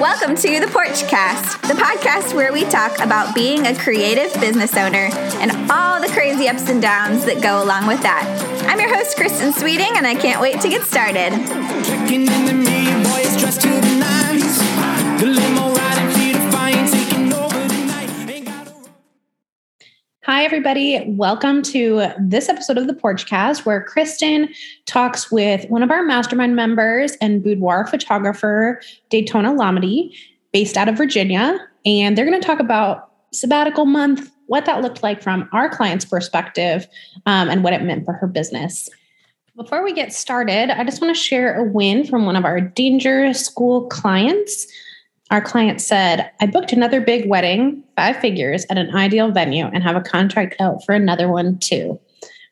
Welcome to the Porchcast, the podcast where we talk about being a creative business owner and all the crazy ups and downs that go along with that. I'm your host, Kristen Sweeting, and I can't wait to get started. Everybody. Welcome to this episode of the Porchcast, where Kristen talks with one of our mastermind members and boudoir photographer, Daytona Lamade, based out of Virginia. And they're going to talk about sabbatical month, what that looked like from our client's perspective, um, and what it meant for her business. Before we get started, I just want to share a win from one of our Danger School clients our client said, I booked another big wedding, five figures, at an ideal venue and have a contract out for another one too.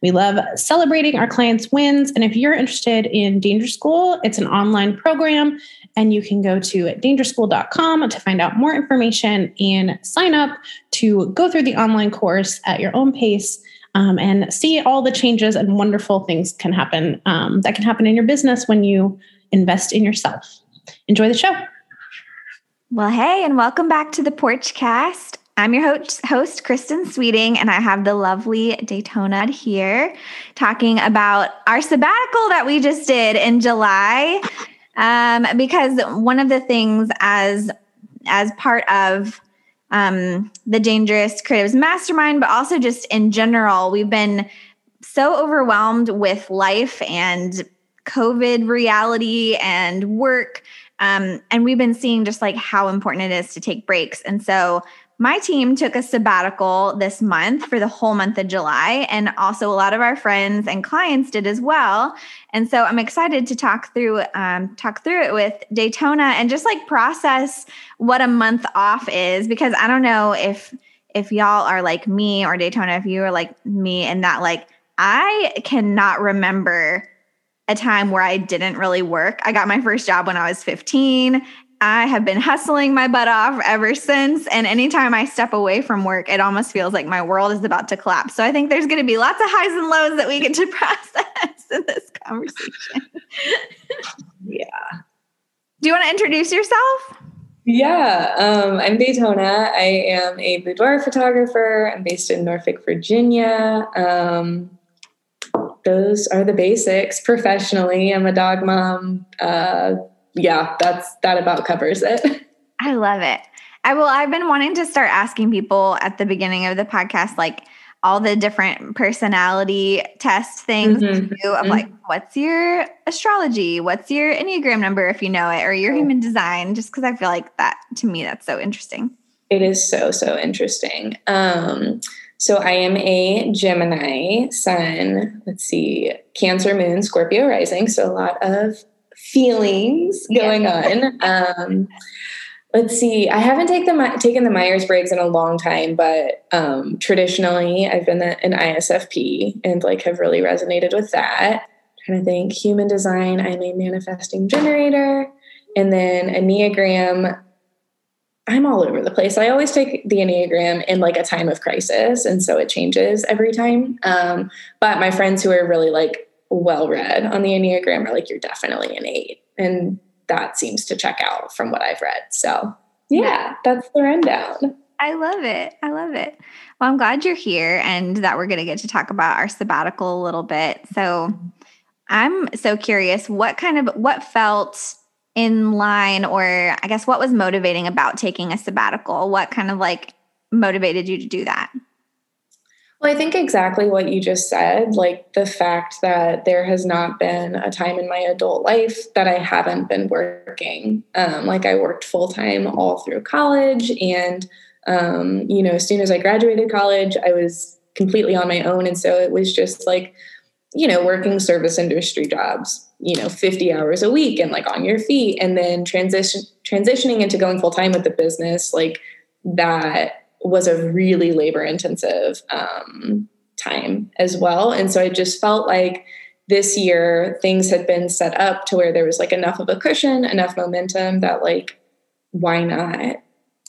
We love celebrating our clients' wins. And if you're interested in Danger School, it's an online program, and you can go to dangerschool.com to find out more information and sign up to go through the online course at your own pace um, and see all the changes and wonderful things can happen um, that can happen in your business when you invest in yourself. Enjoy the show. Well, hey, and welcome back to the Porchcast. I'm your host, host, Kristen Sweeting, and I have the lovely Daytona here talking about our sabbatical that we just did in July. Um, because one of the things as as part of um, the Dangerous Creatives Mastermind, but also just in general, we've been so overwhelmed with life and COVID reality and work um, and we've been seeing just like how important it is to take breaks. And so my team took a sabbatical this month for the whole month of July, and also a lot of our friends and clients did as well. And so I'm excited to talk through um, talk through it with Daytona and just like process what a month off is because I don't know if if y'all are like me or Daytona, if you are like me, and that like I cannot remember a time where I didn't really work. I got my first job when I was 15. I have been hustling my butt off ever since. And anytime I step away from work, it almost feels like my world is about to collapse. So I think there's going to be lots of highs and lows that we get to process in this conversation. yeah. Do you want to introduce yourself? Yeah, um, I'm Daytona. I am a boudoir photographer. I'm based in Norfolk, Virginia. Um, those are the basics professionally. I'm a dog mom. Uh, yeah, that's that about covers it. I love it. I will. I've been wanting to start asking people at the beginning of the podcast, like all the different personality test things mm-hmm. of mm-hmm. like, what's your astrology? What's your Enneagram number if you know it, or your human design? Just because I feel like that to me, that's so interesting. It is so so interesting. Um, so I am a Gemini sun. Let's see, Cancer moon, Scorpio rising. So a lot of feelings going yeah. on. Um, let's see. I haven't taken the taken the Myers Briggs in a long time, but um, traditionally I've been an ISFP and like have really resonated with that. I'm trying to think, human design. I'm a manifesting generator, and then a Enneagram. I'm all over the place. I always take the Enneagram in like a time of crisis. And so it changes every time. Um, but my friends who are really like well read on the Enneagram are like, you're definitely an eight. And that seems to check out from what I've read. So yeah, that's the rundown. I love it. I love it. Well, I'm glad you're here and that we're going to get to talk about our sabbatical a little bit. So I'm so curious what kind of what felt in line or I guess what was motivating about taking a sabbatical? What kind of like motivated you to do that? Well, I think exactly what you just said, like the fact that there has not been a time in my adult life that I haven't been working. Um, like I worked full time all through college. And, um, you know, as soon as I graduated college, I was completely on my own. And so it was just like, you know, working service industry jobs, you know, 50 hours a week and like on your feet and then transition transitioning into going full time with the business, like that was a really labor intensive um, time as well. And so I just felt like this year things had been set up to where there was like enough of a cushion, enough momentum that like, why not?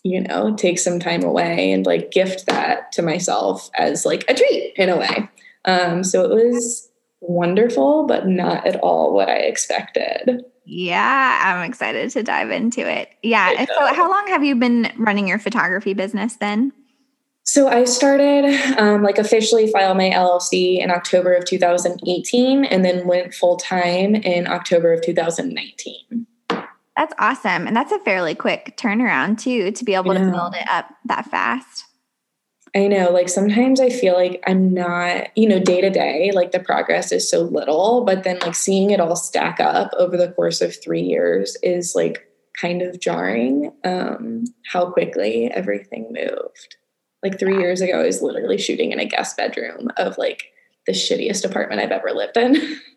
You know, take some time away and like gift that to myself as like a treat in a way. Um, so it was wonderful, but not at all what I expected. Yeah, I'm excited to dive into it. Yeah. So, how long have you been running your photography business then? So I started um, like officially file my LLC in October of 2018 and then went full time in October of 2019. That's awesome. And that's a fairly quick turnaround too to be able to build it up that fast. I know, like sometimes I feel like I'm not, you know, day to day, like the progress is so little, but then like seeing it all stack up over the course of three years is like kind of jarring um, how quickly everything moved like three years ago, I was literally shooting in a guest bedroom of like the shittiest apartment I've ever lived in.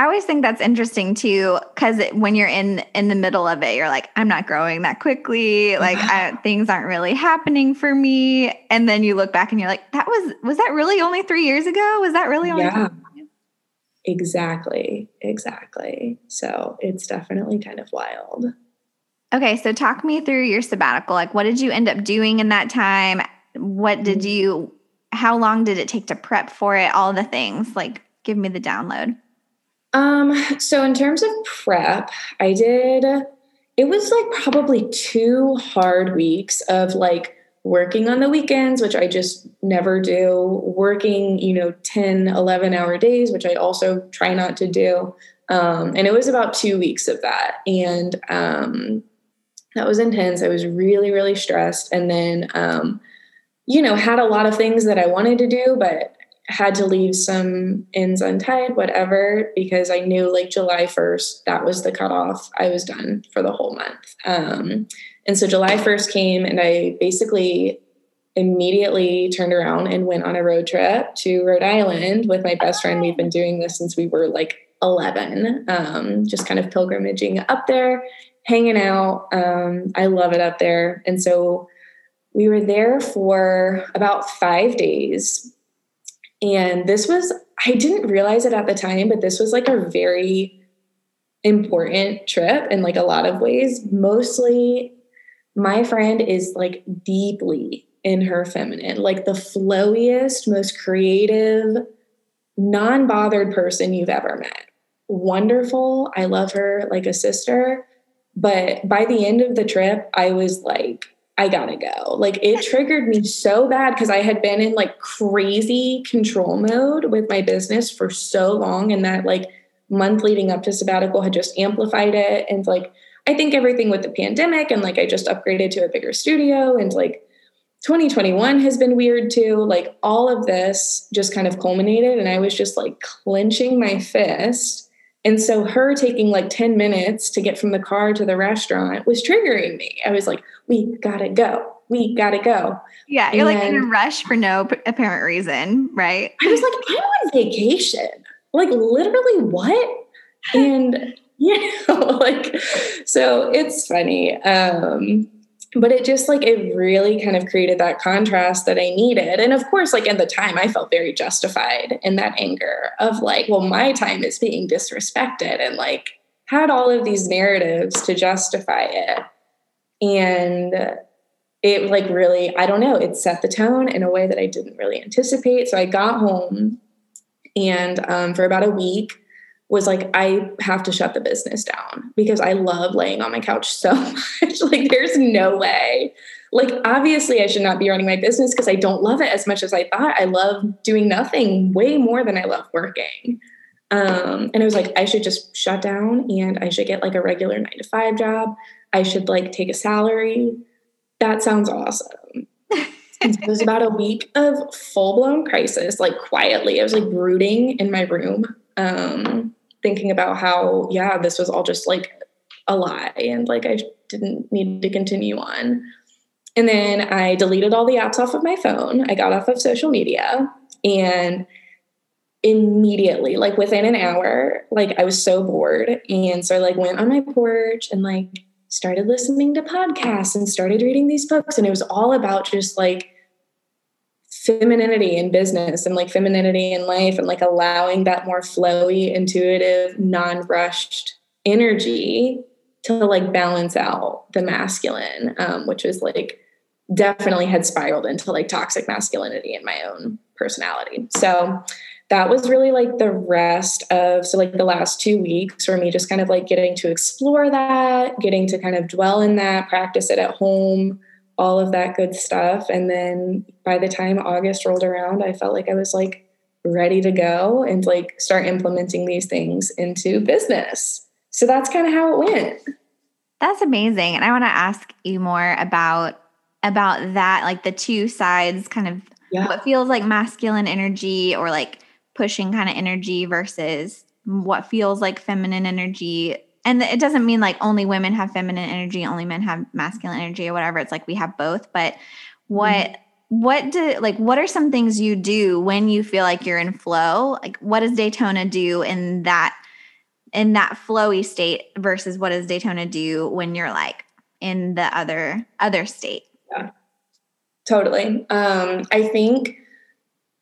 I always think that's interesting too, because when you're in in the middle of it, you're like, I'm not growing that quickly. Like I, things aren't really happening for me. And then you look back and you're like, that was was that really only three years ago? Was that really only? Yeah. Exactly. Exactly. So it's definitely kind of wild. Okay, so talk me through your sabbatical. Like, what did you end up doing in that time? What did mm-hmm. you, how long did it take to prep for it? All the things. Like, give me the download. Um, so in terms of prep, I did, it was like probably two hard weeks of like working on the weekends, which I just never do, working, you know, 10, 11 hour days, which I also try not to do. Um, and it was about two weeks of that. And um, that was intense. I was really, really stressed. And then, um, you know, had a lot of things that I wanted to do, but had to leave some ends untied, whatever, because I knew like July 1st, that was the cutoff. I was done for the whole month. Um, and so July 1st came, and I basically immediately turned around and went on a road trip to Rhode Island with my best friend. We've been doing this since we were like 11, um, just kind of pilgrimaging up there hanging out. Um, I love it up there. And so we were there for about five days. And this was, I didn't realize it at the time, but this was like a very important trip in like a lot of ways. Mostly, my friend is like deeply in her feminine, like the flowiest, most creative, non bothered person you've ever met. Wonderful. I love her like a sister. But by the end of the trip, I was like, I gotta go. Like it triggered me so bad because I had been in like crazy control mode with my business for so long. And that like month leading up to sabbatical had just amplified it. And like, I think everything with the pandemic and like I just upgraded to a bigger studio and like 2021 has been weird too. Like all of this just kind of culminated. And I was just like clenching my fist and so her taking like 10 minutes to get from the car to the restaurant was triggering me. I was like, we gotta go. We gotta go. Yeah, you're and like in a rush for no apparent reason, right? I was like, I'm on vacation. Like literally what? And you know, like so it's funny. Um but it just like it really kind of created that contrast that I needed. And of course, like in the time, I felt very justified in that anger of like, well, my time is being disrespected and like had all of these narratives to justify it. And it like really, I don't know, it set the tone in a way that I didn't really anticipate. So I got home and um, for about a week, was like, I have to shut the business down because I love laying on my couch so much. like, there's no way. Like, obviously, I should not be running my business because I don't love it as much as I thought. I love doing nothing way more than I love working. Um, and I was like, I should just shut down and I should get like a regular nine to five job. I should like take a salary. That sounds awesome. it was about a week of full blown crisis, like quietly. I was like brooding in my room. Um, thinking about how, yeah, this was all just like a lie and like I didn't need to continue on. And then I deleted all the apps off of my phone. I got off of social media and immediately, like within an hour, like I was so bored. And so I like went on my porch and like started listening to podcasts and started reading these books. And it was all about just like femininity in business and like femininity in life and like allowing that more flowy, intuitive, non-rushed energy to like balance out the masculine, um, which was like definitely had spiraled into like toxic masculinity in my own personality. So that was really like the rest of so like the last two weeks for me just kind of like getting to explore that getting to kind of dwell in that practice it at home all of that good stuff. And then by the time august rolled around i felt like i was like ready to go and like start implementing these things into business. So that's kind of how it went. That's amazing. And i want to ask you more about about that like the two sides kind of yeah. what feels like masculine energy or like pushing kind of energy versus what feels like feminine energy and it doesn't mean like only women have feminine energy only men have masculine energy or whatever. It's like we have both. But what mm-hmm. what do like what are some things you do when you feel like you're in flow? Like what does daytona do in that in that flowy state versus what does daytona do when you're like in the other other state? Yeah. Totally. Um i think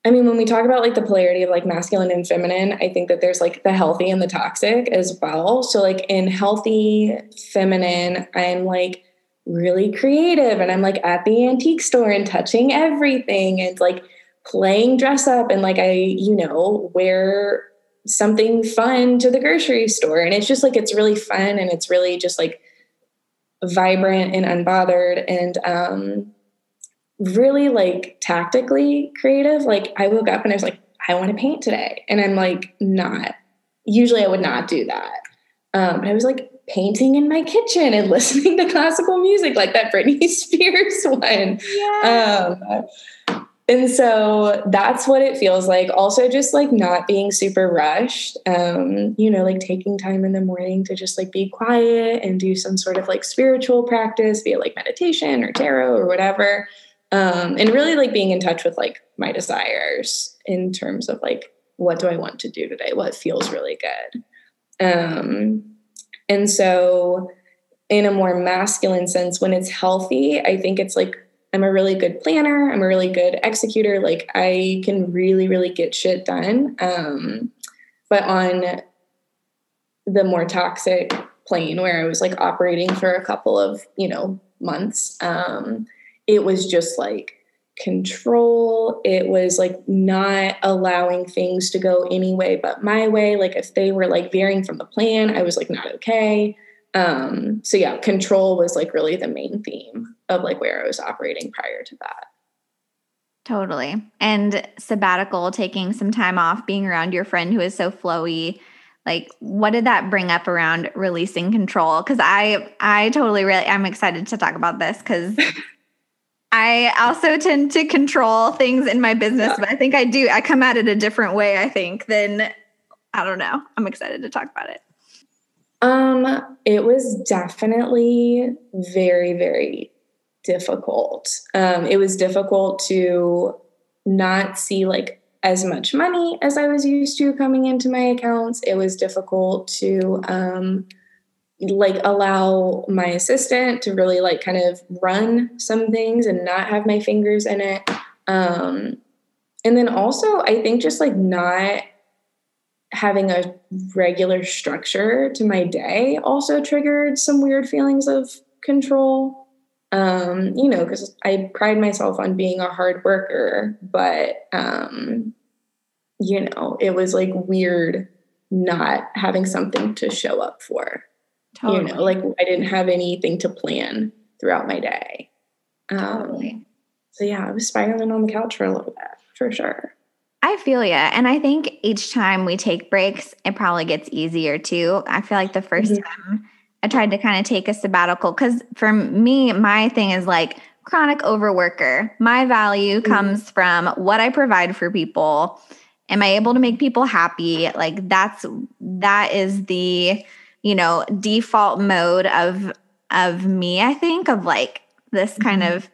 I mean, when we talk about like the polarity of like masculine and feminine, I think that there's like the healthy and the toxic as well. So, like in healthy feminine, I'm like really creative and I'm like at the antique store and touching everything and like playing dress up and like I, you know, wear something fun to the grocery store. And it's just like it's really fun and it's really just like vibrant and unbothered. And um really like tactically creative. Like I woke up and I was like, I want to paint today. And I'm like, not. Usually I would not do that. Um, but I was like painting in my kitchen and listening to classical music, like that Britney Spears one. Yeah. Um, and so that's what it feels like. Also, just like not being super rushed, um, you know, like taking time in the morning to just like be quiet and do some sort of like spiritual practice, be it like meditation or tarot or whatever um, and really like being in touch with like my desires in terms of like what do I want to do today? What feels really good? Um, and so, in a more masculine sense, when it's healthy, I think it's like I'm a really good planner. I'm a really good executor. Like I can really, really get shit done. Um, but on the more toxic plane, where I was like operating for a couple of you know months, um, it was just like control. It was like not allowing things to go any way but my way. Like if they were like veering from the plan, I was like not okay. Um, so yeah, control was like really the main theme of like where I was operating prior to that. Totally. And sabbatical, taking some time off, being around your friend who is so flowy. Like, what did that bring up around releasing control? Because I, I totally really, I'm excited to talk about this because I also tend to control things in my business, yeah. but I think I do. I come at it a different way, I think, than I don't know. I'm excited to talk about it. Um, it was definitely very, very difficult. Um, it was difficult to not see like as much money as I was used to coming into my accounts. It was difficult to um like allow my assistant to really like kind of run some things and not have my fingers in it. Um and then also i think just like not having a regular structure to my day also triggered some weird feelings of control. Um you know because i pride myself on being a hard worker but um you know it was like weird not having something to show up for Totally. You know, like I didn't have anything to plan throughout my day. Um, totally. So yeah, I was spiraling on the couch for a little bit, for sure. I feel you. And I think each time we take breaks, it probably gets easier too. I feel like the 1st mm-hmm. time I tried to kind of take a sabbatical because for me, my thing is like chronic overworker. My value mm-hmm. comes from what I provide for people. Am I able to make people happy? Like that's that is the you know, default mode of of me, I think, of like this kind mm-hmm. of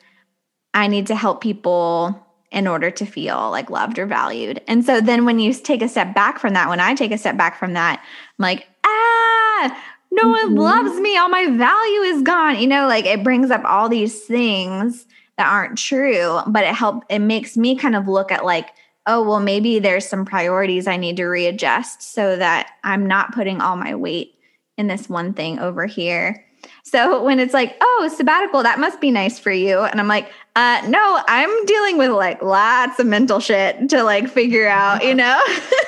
I need to help people in order to feel like loved or valued. And so then when you take a step back from that, when I take a step back from that, I'm like, ah, no mm-hmm. one loves me. All my value is gone. You know, like it brings up all these things that aren't true, but it help it makes me kind of look at like, oh, well, maybe there's some priorities I need to readjust so that I'm not putting all my weight in this one thing over here. So when it's like, oh, sabbatical, that must be nice for you. And I'm like, uh, no, I'm dealing with like lots of mental shit to like figure out, you know?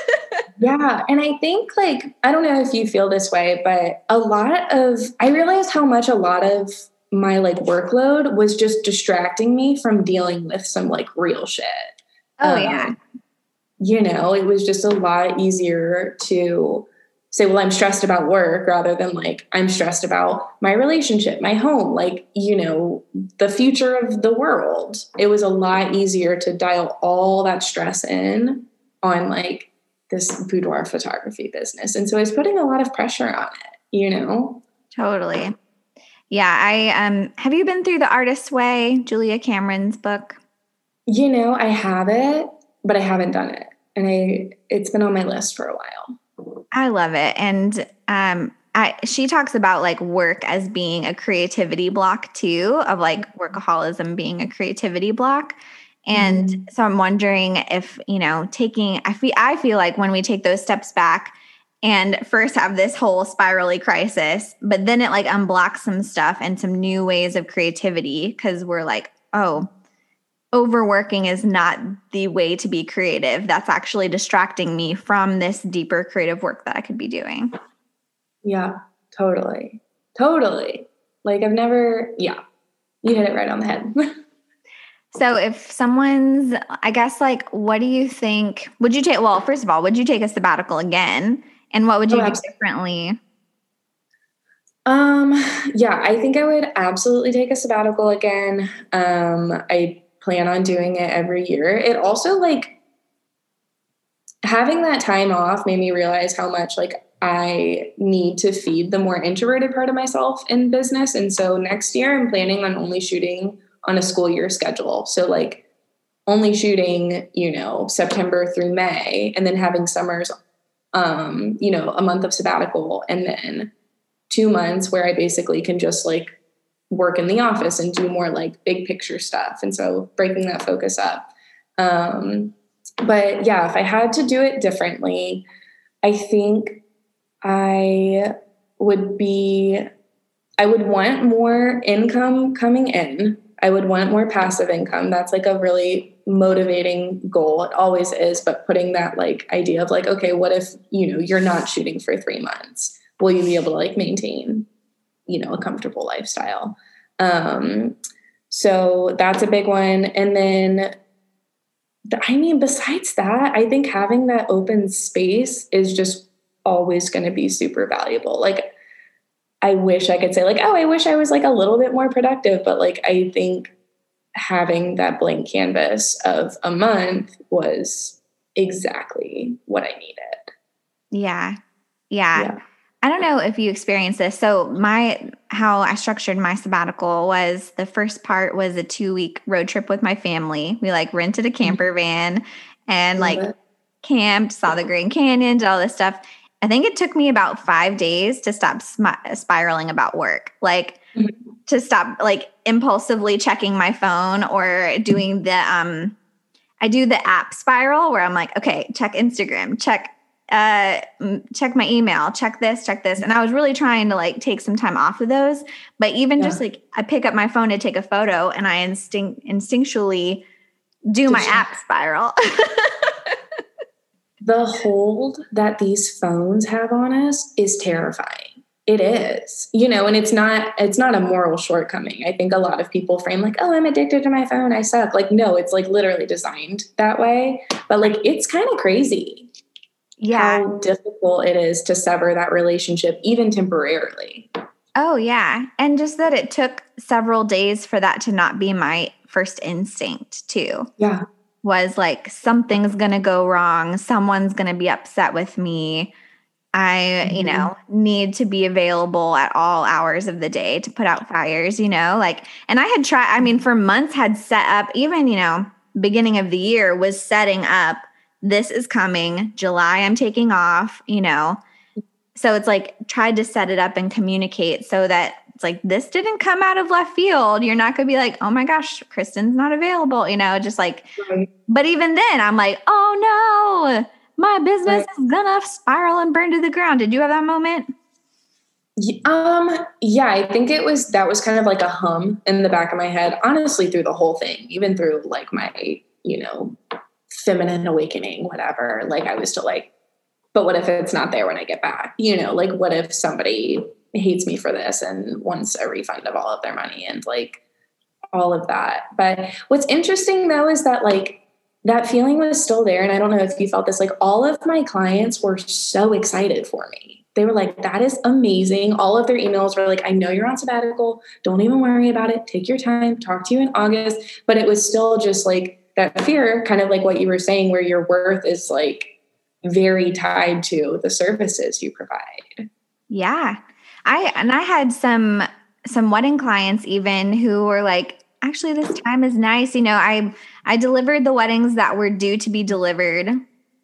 yeah. And I think like, I don't know if you feel this way, but a lot of, I realized how much a lot of my like workload was just distracting me from dealing with some like real shit. Oh, um, yeah. You know, it was just a lot easier to say, well, I'm stressed about work rather than like, I'm stressed about my relationship, my home, like, you know, the future of the world. It was a lot easier to dial all that stress in on like this boudoir photography business. And so I was putting a lot of pressure on it, you know? Totally. Yeah. I, um, have you been through The Artist's Way, Julia Cameron's book? You know, I have it, but I haven't done it. And I, it's been on my list for a while. I love it. And um, I, she talks about like work as being a creativity block too, of like workaholism being a creativity block. And mm. so I'm wondering if, you know, taking, I feel, I feel like when we take those steps back and first have this whole spirally crisis, but then it like unblocks some stuff and some new ways of creativity because we're like, oh, overworking is not the way to be creative. That's actually distracting me from this deeper creative work that I could be doing. Yeah, totally. Totally. Like I've never, yeah, you hit it right on the head. so if someone's, I guess, like, what do you think? Would you take, well, first of all, would you take a sabbatical again? And what would you oh, do differently? Um, yeah, I think I would absolutely take a sabbatical again. Um, I plan on doing it every year. It also like having that time off made me realize how much like I need to feed the more introverted part of myself in business. And so next year I'm planning on only shooting on a school year schedule. So like only shooting, you know, September through May and then having summers um, you know, a month of sabbatical and then 2 months where I basically can just like work in the office and do more like big picture stuff. And so breaking that focus up. Um, but yeah, if I had to do it differently, I think I would be, I would want more income coming in. I would want more passive income. That's like a really motivating goal. It always is, but putting that like idea of like, okay, what if, you know, you're not shooting for three months? Will you be able to like maintain you know a comfortable lifestyle um so that's a big one. And then i mean besides that i think having that open space is just always going to be super valuable. Like i wish i could say like oh i wish i was like a little bit more productive but like i think having that blank canvas of a month was exactly what i needed. Yeah. Yeah, yeah. I don't know if you experienced this. So my how I structured my sabbatical was the first part was a 2 week road trip with my family. We like rented a camper mm-hmm. van and like camped, saw the Grand Canyon, did all this stuff. I think it took me about 5 days to stop sm- spiraling about work. Like mm-hmm. to stop like impulsively checking my phone or doing the um I do the app spiral where I'm like, okay, check Instagram, check uh check my email check this check this. And i was really trying to like take some time off of those. But even yeah. just like i pick up my phone to take a photo and i instinct instinctually do Did my you- app spiral. The hold that these phones have on us is terrifying. It is you know and it's not it's not a moral shortcoming. I think a lot of people frame like oh i'm addicted to my phone. I suck. Like no it's like literally designed that way. But like it's kind of crazy yeah. how difficult it is to sever that relationship, even temporarily. Oh, yeah. And just that it took several days for that to not be my first instinct, too. Yeah. Was like, something's going to go wrong. Someone's going to be upset with me. I, mm-hmm. you know, need to be available at all hours of the day to put out fires, you know, like, and I had tried, I mean, for months had set up, even, you know, beginning of the year was setting up this is coming. July, I'm taking off, you know. So it's like tried to set it up and communicate so that it's like this didn't come out of left field. You're not going to be like, oh my gosh, Kristen's not available, you know, just like, right. but even then I'm like, oh no, my business right. is going to spiral and burn to the ground. Did you have that moment? Um, yeah, I think it was that was kind of like a hum in the back of my head, honestly, through the whole thing, even through like my, you know, feminine awakening, whatever. Like I was still like, but what if it's not there when I get back? You know, like what if somebody hates me for this and wants a refund of all of their money and like all of that. But what's interesting though is that like that feeling was still there. And I don't know if you felt this, like all of my clients were so excited for me they were like, that is amazing. All of their emails were like, I know you're on sabbatical. Don't even worry about it. Take your time. Talk to you in August. But it was still just like that fear, kind of like what you were saying, where your worth is like very tied to the services you provide. Yeah. I and I had some some wedding clients even who were like, actually this time is nice. You know, I I delivered the weddings that were due to be delivered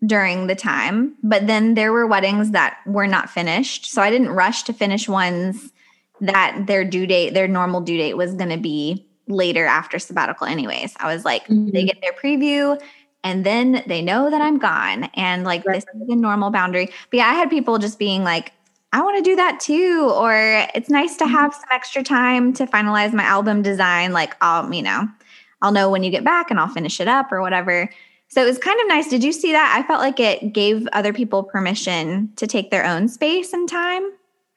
during the time, but then there were weddings that were not finished. So I didn't rush to finish ones that their due date, their normal due date was going to be later after sabbatical, anyways. I was like, mm-hmm. they get their preview and then they know that I'm gone. And like, right. this is the normal boundary. But yeah, I had people just being like, I want to do that too. Or it's nice to mm-hmm. have some extra time to finalize my album design. Like, I'll, you know, I'll know when you get back and I'll finish it up or whatever. So it was kind of nice. Did you see that? I felt like it gave other people permission to take their own space and time.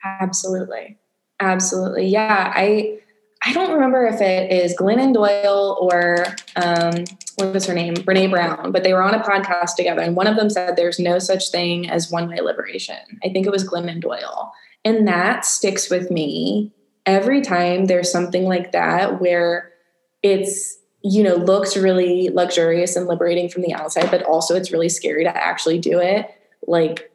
Absolutely. Absolutely. Yeah. I I don't remember if it is Glennon Doyle or um, what was her name? Brene Brown, but they were on a podcast together. And one of them said there's no such thing as one way liberation. I think it was Glennon Doyle. And that sticks with me every time there's something like that where it's you know looks really luxurious and liberating from the outside but also it's really scary to actually do it like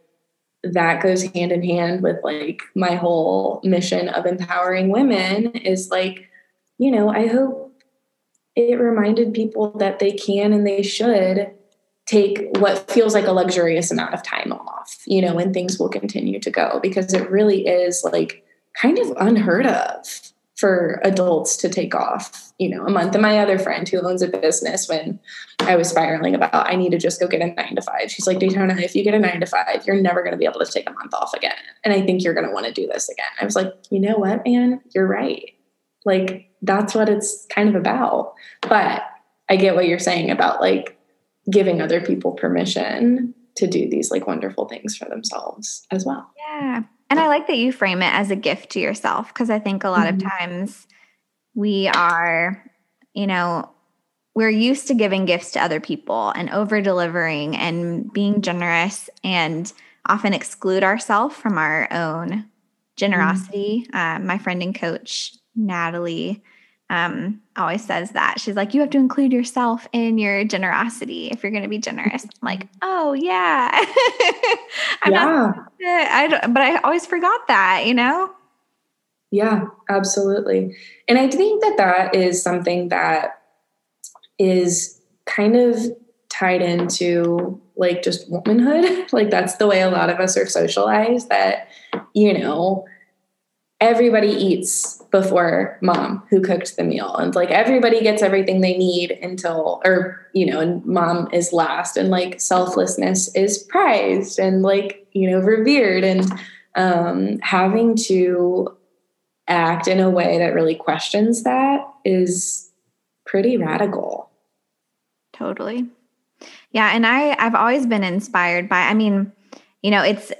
that goes hand in hand with like my whole mission of empowering women is like you know i hope it reminded people that they can and they should take what feels like a luxurious amount of time off you know and things will continue to go because it really is like kind of unheard of for adults to take off, you know, a month. And my other friend who owns a business, when I was spiraling about, I need to just go get a nine to five. She's like, Daytona, if you get a nine to five, you're never going to be able to take a month off again. And I think you're going to want to do this again. I was like, you know what, man, you're right. Like, that's what it's kind of about. But I get what you're saying about like giving other people permission to do these like wonderful things for themselves as well. Yeah. And I like that you frame it as a gift to yourself because I think a lot mm-hmm. of times we are, you know, we're used to giving gifts to other people and over delivering and being generous and often exclude ourselves from our own generosity. Mm-hmm. Uh, my friend and coach, Natalie, um, always says that. She's like, you have to include yourself in your generosity if you're going to be generous. I'm like, oh yeah, I'm yeah. not. I don't, but I always forgot that, you know. Yeah, absolutely. And I think that that is something that is kind of tied into like just womanhood. like that's the way a lot of us are socialized. That you know everybody eats before mom who cooked the meal. And like everybody gets everything they need until or you know and mom is last and like selflessness is prized and like you know revered and um having to act in a way that really questions that is pretty radical. Totally. Yeah and i i've always been inspired by i mean you know it's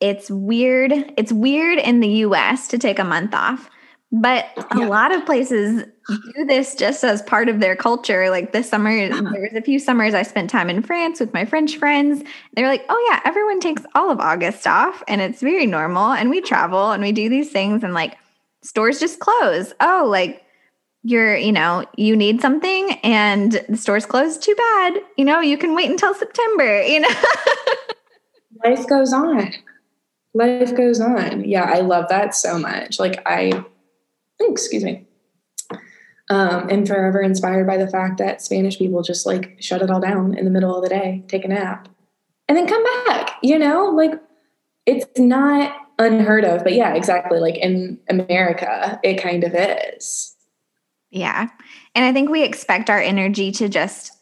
it's weird. It's weird in the US to take a month off, but a yeah. lot of places do this just as part of their culture. Like this summer, uh-huh. there was a few summers I spent time in France with my French friends. They're like, oh, yeah, everyone takes all of August off and it's very normal. And we travel and we do these things and like stores just close. Oh, like, you're, you know, you need something and the store's closed, too bad. You know, you can wait until September, you know. Life goes on life goes on. Yeah, I love that so much. Like I, excuse me, um, am forever inspired by the fact that Spanish people just like shut it all down in the middle of the day, take a nap, and then come back. You know, like it's not unheard of. But yeah, exactly. Like in America, it kind of is. Yeah. And I think we expect our energy to just,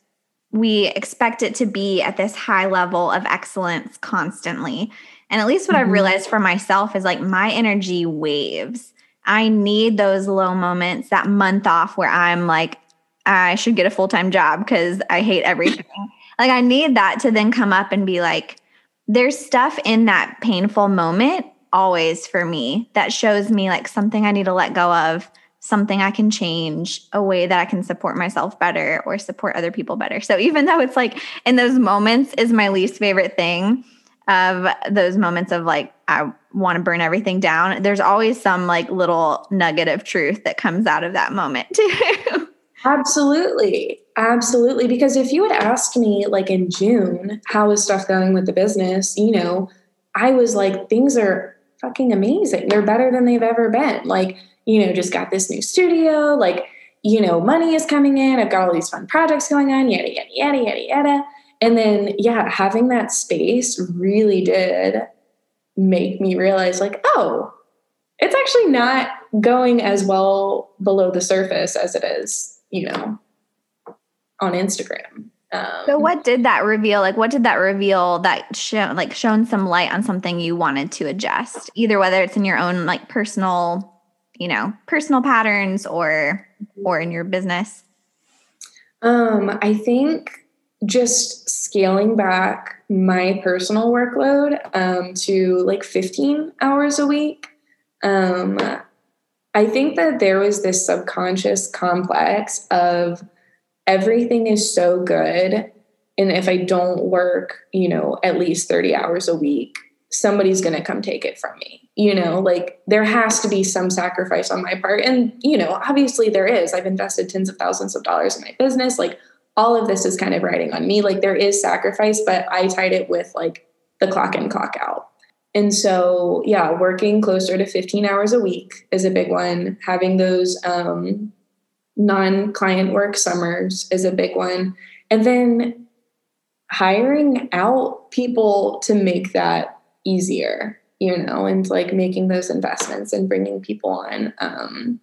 we expect it to be at this high level of excellence constantly. And at least what mm-hmm. I've realized for myself is like my energy waves. I need those low moments, that month off where I'm like, I should get a full time job because I hate everything. like, I need that to then come up and be like, there's stuff in that painful moment always for me that shows me like something I need to let go of, something I can change, a way that I can support myself better or support other people better. So even though it's like in those moments is my least favorite thing of those moments of like I want to burn everything down, there's always some like little nugget of truth that comes out of that moment too. Absolutely. Absolutely. Because if you had asked me like in June, how is stuff going with the business? You know, I was like, things are fucking amazing. They're better than they've ever been. Like, you know, just got this new studio, like, you know, money is coming in. I've got all these fun projects going on, yada, yada, yada, yada, yada. And then, yeah, having that space really did make me realize, like, oh, it's actually not going as well below the surface as it is, you know, on Instagram. Um, so what did that reveal? Like, what did that reveal that show, like, shown some light on something you wanted to adjust? Either whether it's in your own like personal, you know, personal patterns or or in your business. Um, I think just scaling back my personal workload um, to like 15 hours a week. Um, I think that there was this subconscious complex of everything is so good. And if I don't work, you know, at least 30 hours a week, somebody's going to come take it from me. You know, like there has to be some sacrifice on my part. And, you know, obviously there is. I've invested tens of thousands of dollars in my business. Like all of this is kind of riding on me. Like there is sacrifice, but I tied it with like the clock in, clock out. And so, yeah, working closer to 15 hours a week is a big one. Having those um, non client work summers is a big one. And then hiring out people to make that easier, you know, and like making those investments and bringing people on um,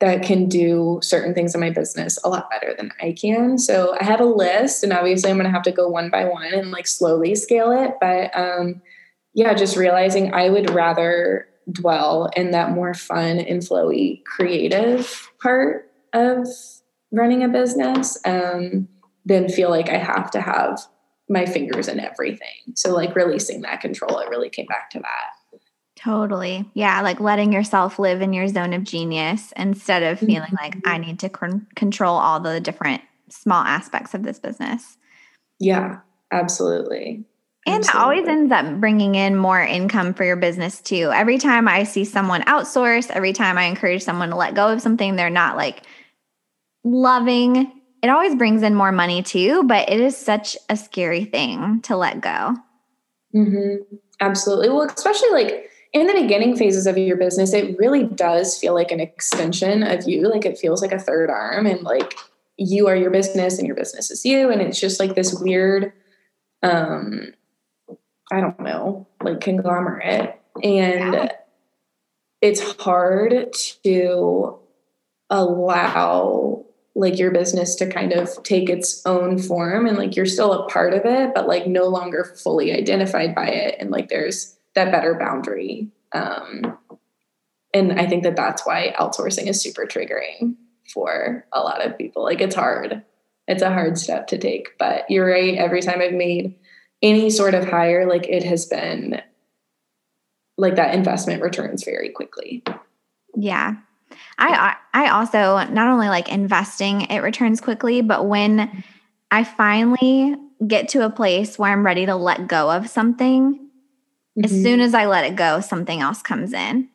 that can do certain things in my business a lot better than I can. So I have a list, and obviously I'm going to have to go one by one and like slowly scale it. But um, yeah, just realizing I would rather dwell in that more fun and flowy creative part of running a business um, than feel like I have to have my fingers in everything. So, like releasing that control, it really came back to that. Totally. Yeah. Like letting yourself live in your zone of genius instead of feeling mm-hmm. like I need to con- control all the different small aspects of this business. Yeah, absolutely. And it always ends up bringing in more income for your business too. Every time I see someone outsource, every time I encourage someone to let go of something they're not like loving, it always brings in more money too, but it is such a scary thing to let go. Mm-hmm. Absolutely. Well, especially like in the beginning phases of your business, it really does feel like an extension of you. Like it feels like a third arm, and like you are your business and your business is you. And it's just like this weird, um, I don't know, like conglomerate. And yeah. it's hard to allow like your business to kind of take its own form and like you're still a part of it but like no longer fully identified by it and like there's that better boundary. Um and i think that that's why outsourcing is super triggering for a lot of people. Like it's hard. It's a hard step to take but you're right. Every time i've made any sort of hire like it has been like that investment returns very quickly. Yeah. I I also not only like investing it returns quickly, but when I finally get to a place where I'm ready to let go of something, mm-hmm. as soon as I let it go, something else comes in.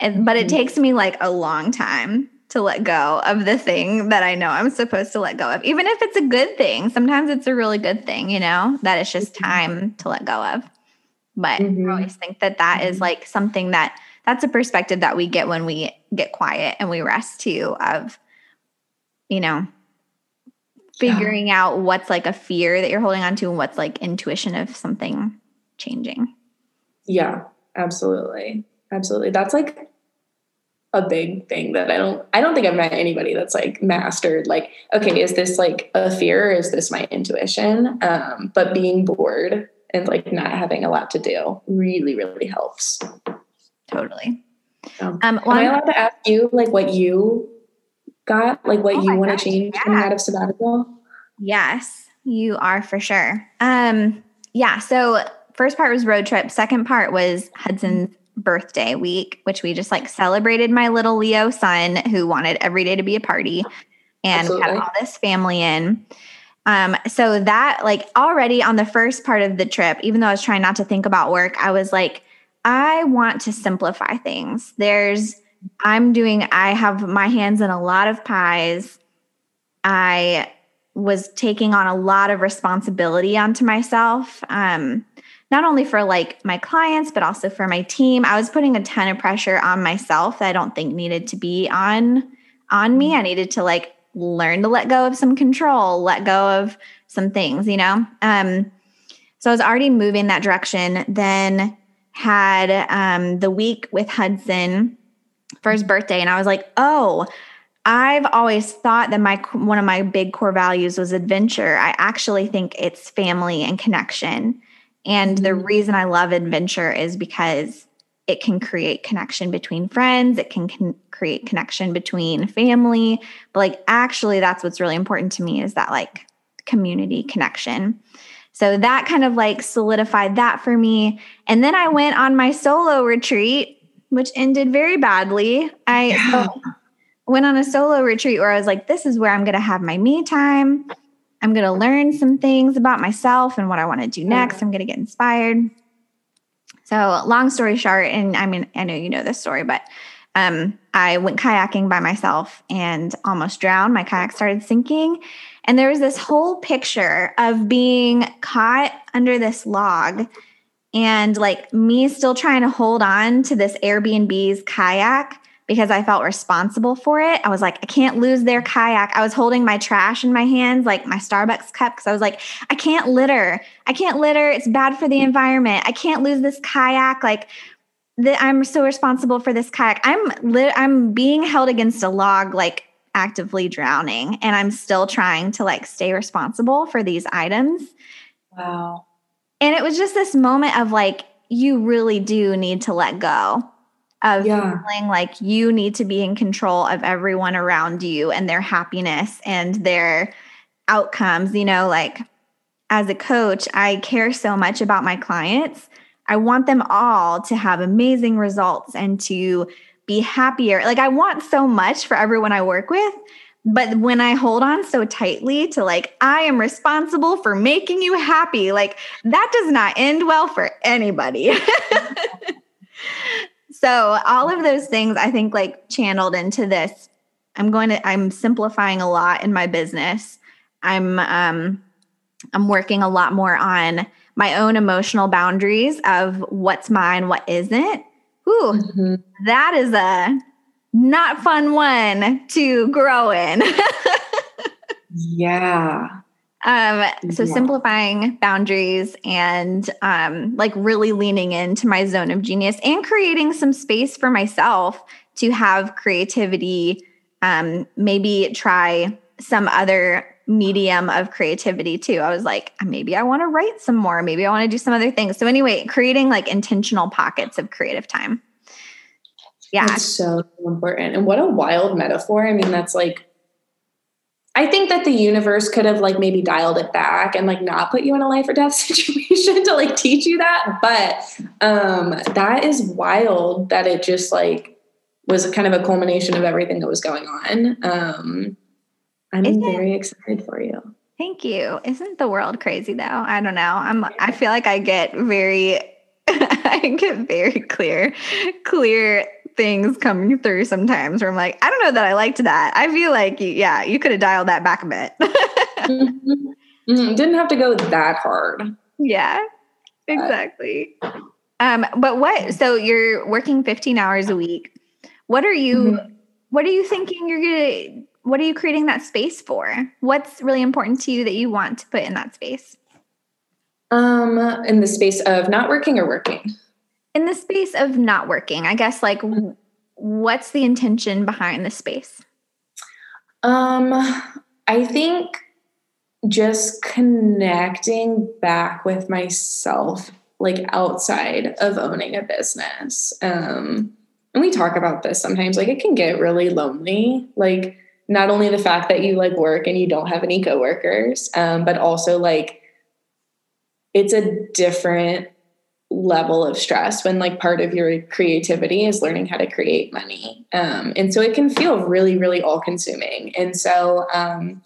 And, but it mm-hmm. takes me like a long time to let go of the thing that I know I'm supposed to let go of. Even if it's a good thing, sometimes it's a really good thing, you know, that it's just mm-hmm. time to let go of. But mm-hmm. I always think that that is mm-hmm. like something that that's a perspective that we get when we get quiet and we rest too of you know figuring yeah. out what's like a fear that you're holding on to and what's like intuition of something changing yeah absolutely absolutely that's like a big thing that i don't i don't think i've met anybody that's like mastered like okay is this like a fear or is this my intuition um but being bored and like not having a lot to do really, really helps. Totally. Um, um, well, am I allowed to ask you like what you got, like what oh you want to change yeah. coming out of sabbatical? Yes, you are for sure. Um, yeah. So first part was road trip. Second part was Hudson's birthday week, which we just like celebrated my little Leo son who wanted every day to be a party and Absolutely. had all this family in. Um, so that like already on the first part of the trip, even though I was trying not to think about work, I was like, I want to simplify things. There's I'm doing I have my hands in a lot of pies. I was taking on a lot of responsibility onto myself. Um, not only for like my clients, but also for my team. I was putting a ton of pressure on myself that I don't think needed to be on on me. I needed to like learn to let go of some control, let go of some things, you know? Um, so I was already moving that direction. Then had um, the week with Hudson for his birthday, and I was like, oh, I've always thought that my one of my big core values was adventure. I actually think it's family and connection. And the mm-hmm. reason I love adventure is because it can create connection between friends, it can con- create connection between family, but like actually that's what's really important to me is that like community connection. So that kind of like solidified that for me. And then I went on my solo retreat, which ended very badly. I yeah. went on a solo retreat where I was like, this is where I'm going to have my me time. I'm going to learn some things about myself and what I want to do next. I'm going to get inspired. So, long story short, and I mean, I know you know this story, but um, I went kayaking by myself and almost drowned. My kayak started sinking. And there was this whole picture of being caught under this log and like me still trying to hold on to this Airbnb's kayak because I felt responsible for it. I was like, I can't lose their kayak. I was holding my trash in my hands, like my Starbucks cup, because I was like, I can't litter. I can't litter. It's bad for the environment. I can't lose this kayak. Like, the, I'm so responsible for this kayak. I'm li- I'm being held against a log, like actively drowning, and I'm still trying to like stay responsible for these items. Wow. And it was just this moment of like, you really do need to let go of yeah. feeling like you need to be in control of everyone around you and their happiness and their outcomes. You know, like as a coach, I care so much about my clients. I want them all to have amazing results and to be happier. Like, I want so much for everyone I work with. But when I hold on so tightly to, like, I am responsible for making you happy, like, that does not end well for anybody. So all of those things I think like channeled into this. I'm going to I'm simplifying a lot in my business. I'm um I'm working a lot more on my own emotional boundaries of what's mine, what isn't. Ooh, mm-hmm. that is a not fun one to grow in. yeah. Um, so yeah. simplifying boundaries and um, like really leaning into my zone of genius and creating some space for myself to have creativity. Um, maybe try some other medium of creativity too. I was like, maybe I want to write some more. Maybe I want to do some other things. So anyway, creating like intentional pockets of creative time. Yeah. That's so important. And what a wild metaphor. I mean, that's like I think that the universe could have like maybe dialed it back and like not put you in a life or death situation to like teach you that. But um that is wild that it just like was kind of a culmination of everything that was going on. Um I'm Isn't very excited for you. Thank you. Isn't the world crazy though? I don't know. I'm I feel like I get very I get very clear clear things coming through sometimes where I'm like, I don't know that I liked that. I feel like, yeah, you could have dialed that back a bit. mm-hmm. Mm-hmm. Didn't have to go that hard. Yeah, exactly. Um, but what, so you're working 15 hours a week. What are you, mm-hmm. what are you thinking you're going to, what are you creating that space for? What's really important to you that you want to put in that space? Um, in the space of not working or working in the space of not working i guess like what's the intention behind the space? Um i think just connecting back with myself like outside of owning a business. Um and we talk about this sometimes like it can get really lonely. Like not only the fact that you like work and you don't have any coworkers um but also like it's a different level of stress when like part of your creativity is learning how to create money um and so it can feel really really all consuming and so um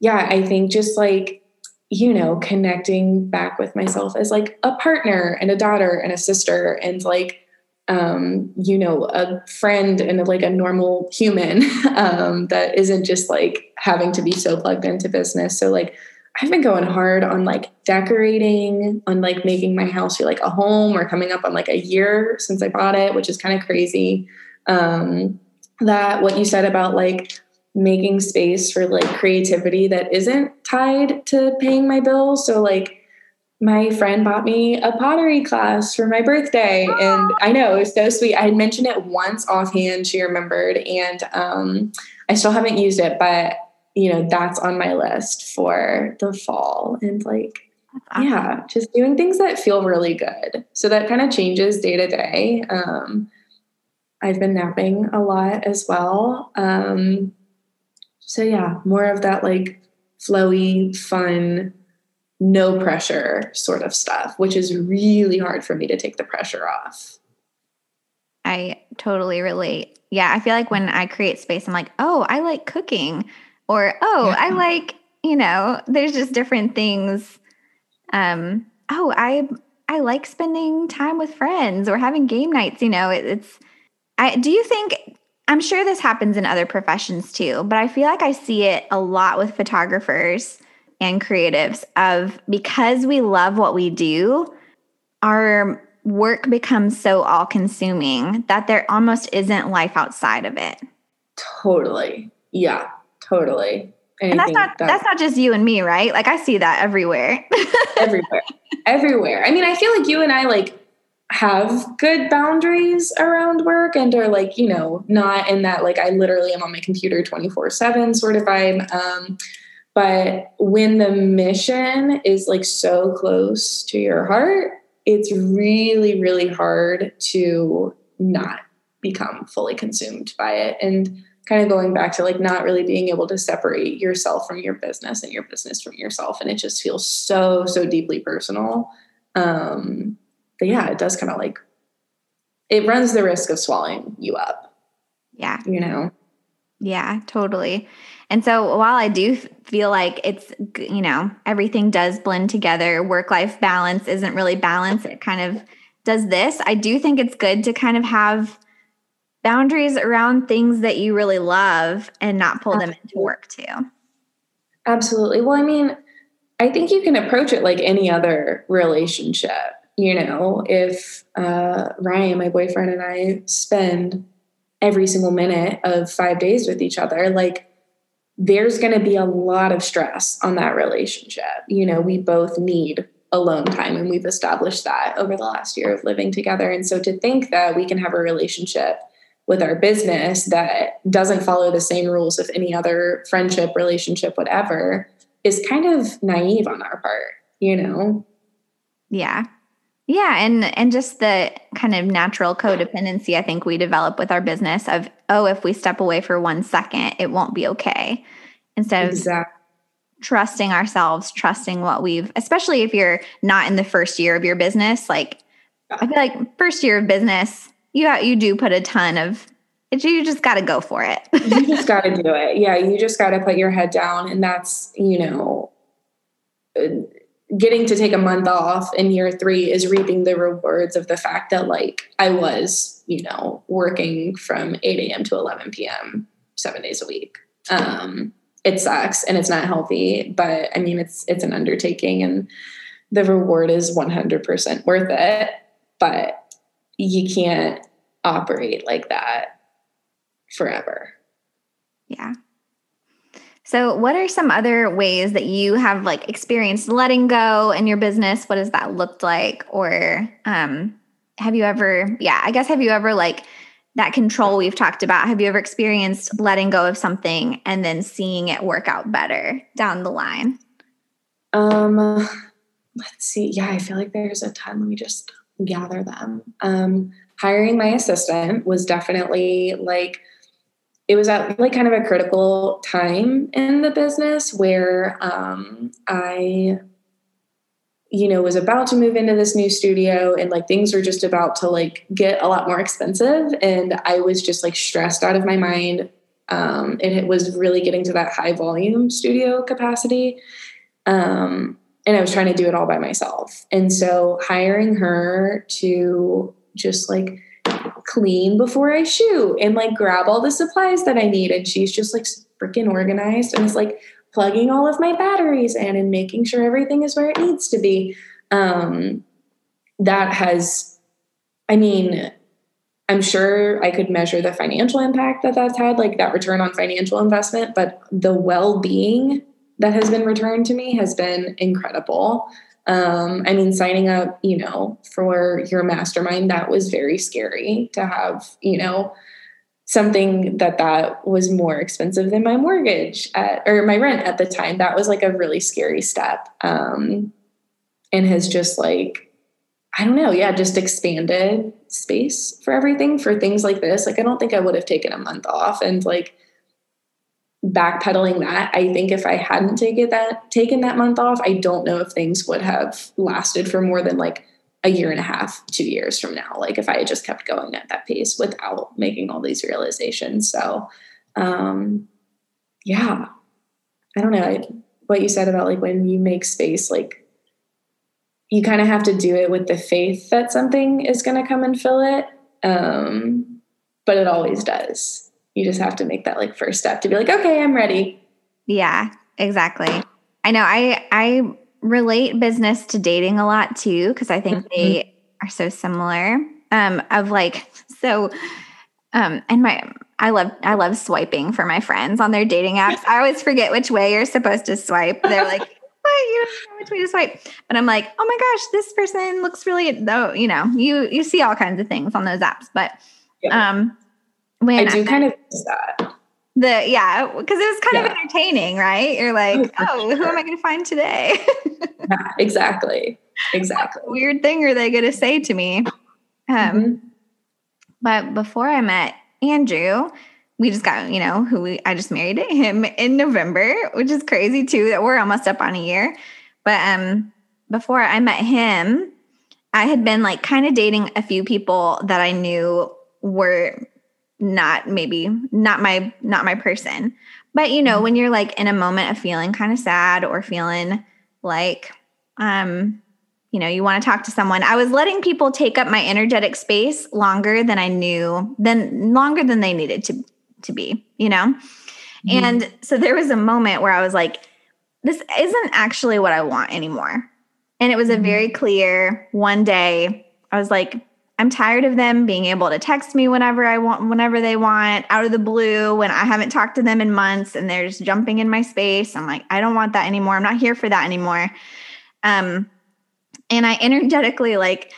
yeah, I think just like, you know, connecting back with myself as like a partner and a daughter and a sister and like, um, you know, a friend and like a normal human um, that isn't just like having to be so plugged into business. So, like, I've been going hard on like decorating, on like making my house feel like a home. Or coming up on like a year since I bought it, which is kind of crazy. Um, that what you said about like making space for like creativity that isn't tied to paying my bills. So like my friend bought me a pottery class for my birthday and I know it was so sweet. I had mentioned it once offhand, she remembered, and um, I still haven't used it, but you know, that's on my list for the fall. And like awesome. yeah, just doing things that feel really good. So that kind of changes day to day. Um, I've been napping a lot as well. Um, so yeah, more of that like flowy, fun, no pressure sort of stuff, which is really hard for me to take the pressure off. I totally relate. Yeah, I feel like when I create space, I'm like, oh, I like cooking, or oh, yeah. I like, you know, there's just different things. Um, oh, I I like spending time with friends or having game nights. You know, it, it's. I do you think I'm sure this happens in other professions too, but I feel like I see it a lot with photographers and creatives of because we love what we do, our work becomes so all consuming that there almost isn't life outside of it. Totally. Yeah, totally. and that's not that's, that's not just you and me, right? Like I see that everywhere. everywhere. Everywhere. I mean, I feel like you and I like have good boundaries around work and are like, you know, not in that like I literally am on my computer 24 7 sort of vibe. Um, but when the mission is like so close to your heart, it's really, really hard to not become fully consumed by it. And kind of going back to like not really being able to separate yourself from your business and your business from yourself. And it just feels so, so deeply personal. Um, but yeah, it does kind of like it runs the risk of swallowing you up. Yeah. You know? Yeah, totally. And so while I do feel like it's, you know, everything does blend together, work life balance isn't really balanced. It kind of does this. I do think it's good to kind of have boundaries around things that you really love and not pull Absolutely. them into work too. Absolutely. Well, I mean, I think you can approach it like any other relationship you know, if uh, Ryan, my boyfriend, and I spend every single minute of five days with each other, like there's going to be a lot of stress on that relationship. You know, we both need alone time, and we've established that over the last year of living together. And so to think that we can have a relationship with our business that doesn't follow the same rules of any other friendship, relationship, whatever, is kind of naive on our part, you know? Yeah. Yeah, and and just the kind of natural codependency I think we develop with our business of oh if we step away for 1 second it won't be okay. Instead exactly. of trusting ourselves, trusting what we've especially if you're not in the first year of your business like I feel like first year of business you you do put a ton of you just got to go for it. you just got to do it. Yeah, you just got to put your head down and that's, you know, getting to take a month off in year three is reaping the rewards of the fact that like I was, you know, working from 8 a.m. to 11 p.m. seven days a week. Um, it sucks and it's not healthy, but I mean, it's, it's an undertaking and the reward is 100% worth it, but you can't operate like that forever. Yeah. So, what are some other ways that you have like experienced letting go in your business? What has that looked like? Or um, have you ever, yeah, I guess, have you ever like that control we've talked about? Have you ever experienced letting go of something and then seeing it work out better down the line? Um, let's see. Yeah, I feel like there's a ton. Let me just gather them. Um, hiring my assistant was definitely like it was at like kind of a critical time in the business where um, I, you know, was about to move into this new studio and like things were just about to like get a lot more expensive. And I was just like stressed out of my mind. Um, it was really getting to that high volume studio capacity. Um, and I was trying to do it all by myself. And so hiring her to just like clean before I shoot and like grab all the supplies that I need. And she's just like freaking organized and is like plugging all of my batteries in and making sure everything is where it needs to be. Um, that has, I mean, I'm sure I could measure the financial impact that that's had, like that return on financial investment, but the well being that has been returned to me has been incredible. Um, I mean, signing up, you know, for your mastermind, that was very scary to have, you know, something that that was more expensive than my mortgage at, or my rent at the time. That was like a really scary step. Um, and has just like, I don't know, yeah, just expanded space for everything for things like this. Like, I don't think I would have taken a month off and like, backpedaling that i think if i hadn't taken that taken that month off i don't know if things would have lasted for more than like a year and a half two years from now like if i had just kept going at that pace without making all these realizations. So um yeah. I don't know what you said about like when you make space like you kind of have to do it with the faith that something is going to come and fill it um but it always does you just have to make that like first step to be like, okay, I'm ready. Yeah, exactly. I know I I relate business to dating a lot too because I think mm-hmm. they are so similar. Um, of like so, um, and my I love I love swiping for my friends on their dating apps. I always forget which way you're supposed to swipe. They're like, "What? You don't know which way to swipe?" But I'm like, "Oh my gosh, this person looks really." Though you know, you you see all kinds of things on those apps, but yeah. um, when I do I, kind of that. The yeah, because it was kind yeah. of entertaining, right? You're like, oh, oh who am I going to find today? yeah, exactly, exactly. weird thing are they going to say to me? Um, mm-hmm. but before I met Andrew, we just got you know who we I just married him in November, which is crazy too. That we're almost up on a year. But um, before I met him, I had been like kind of dating a few people that I knew were not maybe not my not my person but you know mm-hmm. when you're like in a moment of feeling kind of sad or feeling like um you know you want to talk to someone i was letting people take up my energetic space longer than i knew than longer than they needed to to be you know mm-hmm. and so there was a moment where i was like this isn't actually what i want anymore and it was a mm-hmm. very clear one day i was like I'm tired of them being able to text me whenever I want, whenever they want, out of the blue, when I haven't talked to them in months and they're just jumping in my space. I'm like, I don't want that anymore. I'm not here for that anymore. Um, and I energetically like,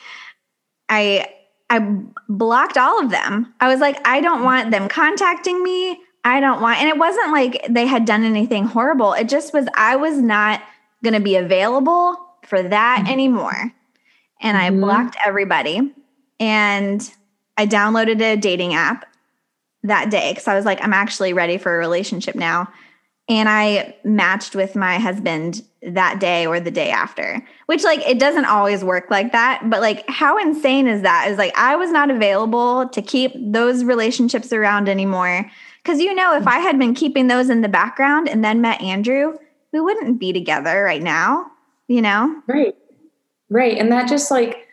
I I blocked all of them. I was like, I don't want them contacting me. I don't want, and it wasn't like they had done anything horrible. It just was, I was not going to be available for that mm-hmm. anymore. And I mm-hmm. blocked everybody. And I downloaded a dating app that day because I was like, I'm actually ready for a relationship now. And I matched with my husband that day or the day after, which, like, it doesn't always work like that. But, like, how insane is that? Is like, I was not available to keep those relationships around anymore. Because, you know, if I had been keeping those in the background and then met Andrew, we wouldn't be together right now, you know? Right. Right. And that just like,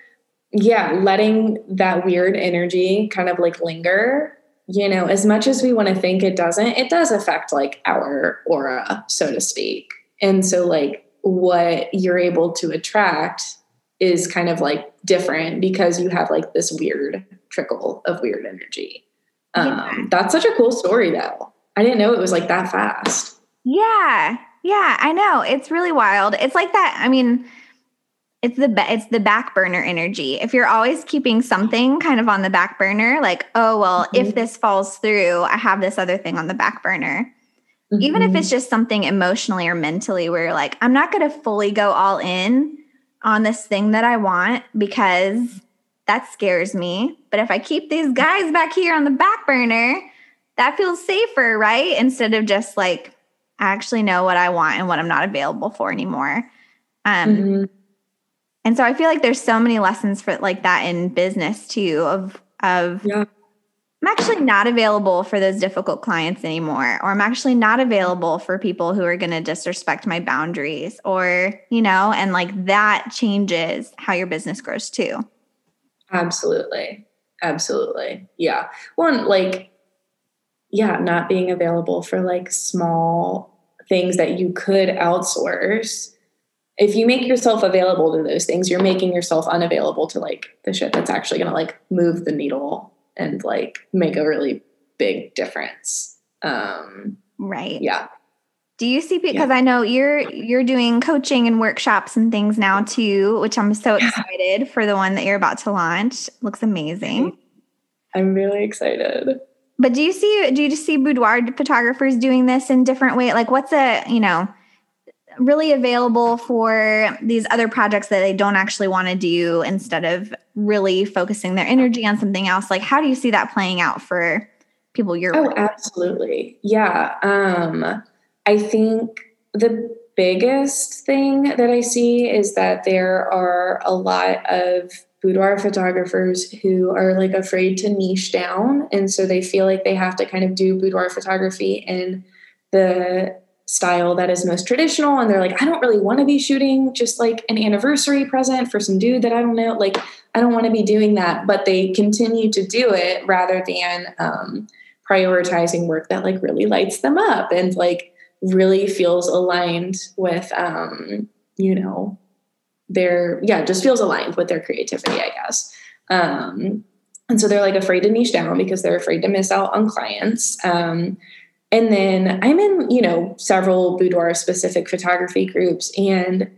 yeah, letting that weird energy kind of like linger, you know, as much as we want to think it doesn't, it does affect like our aura, so to speak. And so, like, what you're able to attract is kind of like different because you have like this weird trickle of weird energy. Um, yeah. That's such a cool story, though. I didn't know it was like that fast. Yeah. Yeah, I know. It's really wild. It's like that. I mean, it's the it's the back burner energy. If you're always keeping something kind of on the back burner, like, oh well, mm-hmm. if this falls through, I have this other thing on the back burner. Mm-hmm. Even if it's just something emotionally or mentally where you're like, I'm not going to fully go all in on this thing that I want because that scares me. But if I keep these guys back here on the back burner, that feels safer, right? Instead of just like, I actually know what I want and what I'm not available for anymore. Um, mm-hmm. And so I feel like there's so many lessons for like that in business too of of yeah. I'm actually not available for those difficult clients anymore or I'm actually not available for people who are going to disrespect my boundaries or you know and like that changes how your business grows too. Absolutely. Absolutely. Yeah. One like yeah, not being available for like small things that you could outsource. If you make yourself available to those things, you're making yourself unavailable to like the shit that's actually going to like move the needle and like make a really big difference. Um right. Yeah. Do you see because yeah. I know you're you're doing coaching and workshops and things now too, which I'm so excited for the one that you're about to launch. Looks amazing. I'm really excited. But do you see do you see boudoir photographers doing this in different way? Like what's a, you know, really available for these other projects that they don't actually want to do instead of really focusing their energy on something else? Like how do you see that playing out for people you're Oh, absolutely. Yeah. Um I think the biggest thing that I see is that there are a lot of boudoir photographers who are like afraid to niche down. And so they feel like they have to kind of do boudoir photography in the style that is most traditional. And they're like, I don't really want to be shooting just like an anniversary present for some dude that I don't know. Like, I don't want to be doing that. But they continue to do it rather than um, prioritizing work that like really lights them up and like really feels aligned with, um, you know, their yeah just feels aligned with their creativity i guess um, and so they're like afraid to niche down because they're afraid to miss out on clients um, and then i'm in you know several boudoir specific photography groups and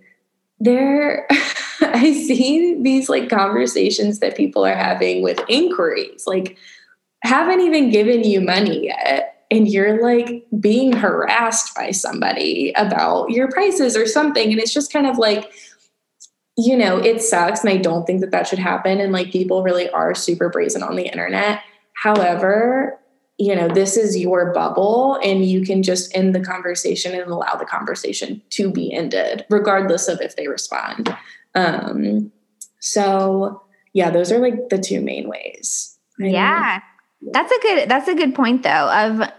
there i see these like conversations that people are having with inquiries like haven't even given you money yet and you're like being harassed by somebody about your prices or something and it's just kind of like you know, it sucks. And I don't think that that should happen. And like people really are super brazen on the internet. However, you know, this is your bubble and you can just end the conversation and allow the conversation to be ended, regardless of if they respond. Um, so yeah, those are like the two main ways. yeah. That's a good that's a good point though of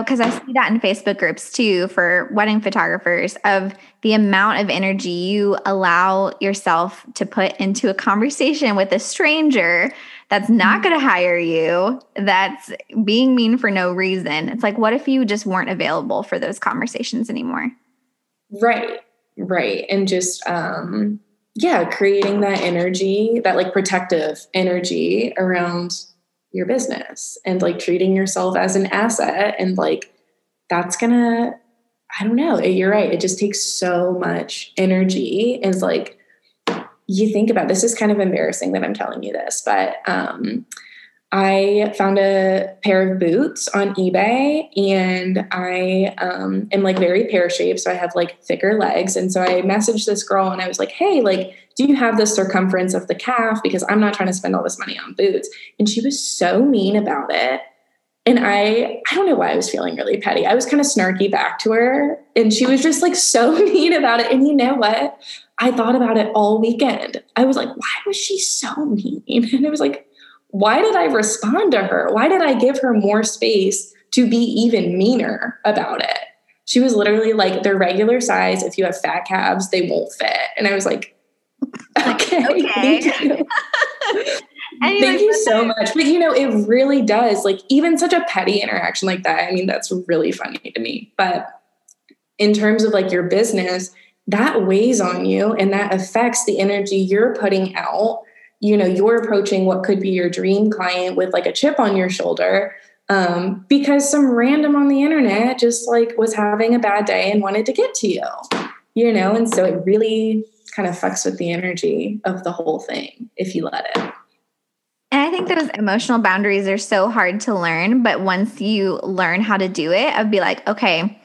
because I see that in Facebook groups too for wedding photographers of the amount of energy you allow yourself to put into a conversation with a stranger that's not mm-hmm. going to hire you, that's being mean for no reason. It's like, what if you just weren't available for those conversations anymore? Right, right. And just, um, yeah, creating that energy, that like protective energy around your business and like treating yourself as an asset and like that's gonna i don't know you're right it just takes so much energy it's like you think about this is kind of embarrassing that i'm telling you this but um I found a pair of boots on eBay and I um, am like very pear shaped. So I have like thicker legs. And so I messaged this girl and I was like, hey, like, do you have the circumference of the calf? Because I'm not trying to spend all this money on boots. And she was so mean about it. And I, I don't know why I was feeling really petty. I was kind of snarky back to her. And she was just like so mean about it. And you know what? I thought about it all weekend. I was like, why was she so mean? And it was like, why did I respond to her? Why did I give her more space to be even meaner about it? She was literally like, they're regular size. If you have fat calves, they won't fit. And I was like, okay, okay. Thank you. thank you so much. But you know, it really does. Like, even such a petty interaction like that, I mean, that's really funny to me. But in terms of like your business, that weighs on you and that affects the energy you're putting out you know you're approaching what could be your dream client with like a chip on your shoulder um, because some random on the internet just like was having a bad day and wanted to get to you you know and so it really kind of fucks with the energy of the whole thing if you let it and I think those emotional boundaries are so hard to learn. But once you learn how to do it, I'd be like, okay,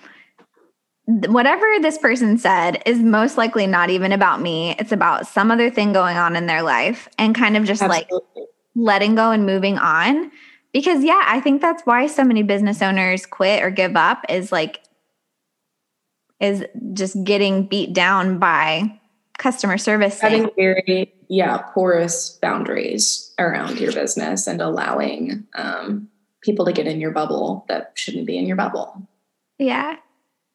whatever this person said is most likely not even about me. It's about some other thing going on in their life and kind of just Absolutely. like letting go and moving on. Because, yeah, I think that's why so many business owners quit or give up is like, is just getting beat down by customer service. Having very, yeah, porous boundaries around your business and allowing um, people to get in your bubble that shouldn't be in your bubble. Yeah.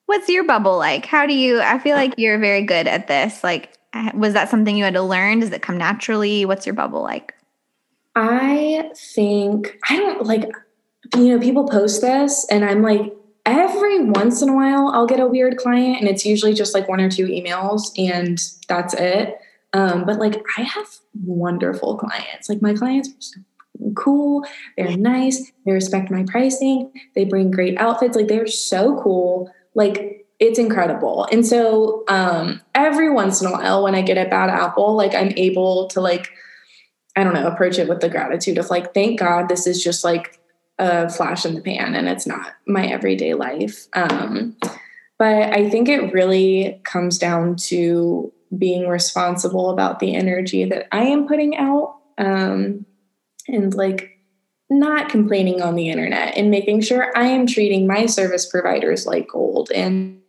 What's your bubble like? How do you, I feel like you're very good at this. Like, was that something you had to learn? Does it come naturally? What's your bubble like? I think, I don't like, you know, people post this and I'm like, every once in a while I'll get a weird client and it's usually just like one or two emails and that's it. Um, but like I have wonderful clients. Like my clients are so cool, they're nice, they respect my pricing, they bring great outfits, like they're so cool. Like it's incredible. And so um every once in a while when I get a bad apple, like I'm able to like I don't know, approach it with the gratitude of like, thank God this is just like a flash in the pan and it's not my everyday life. Um, but I think it really comes down to being responsible about the energy that I am putting out um, and like not complaining on the internet and making sure I am treating my service providers like gold and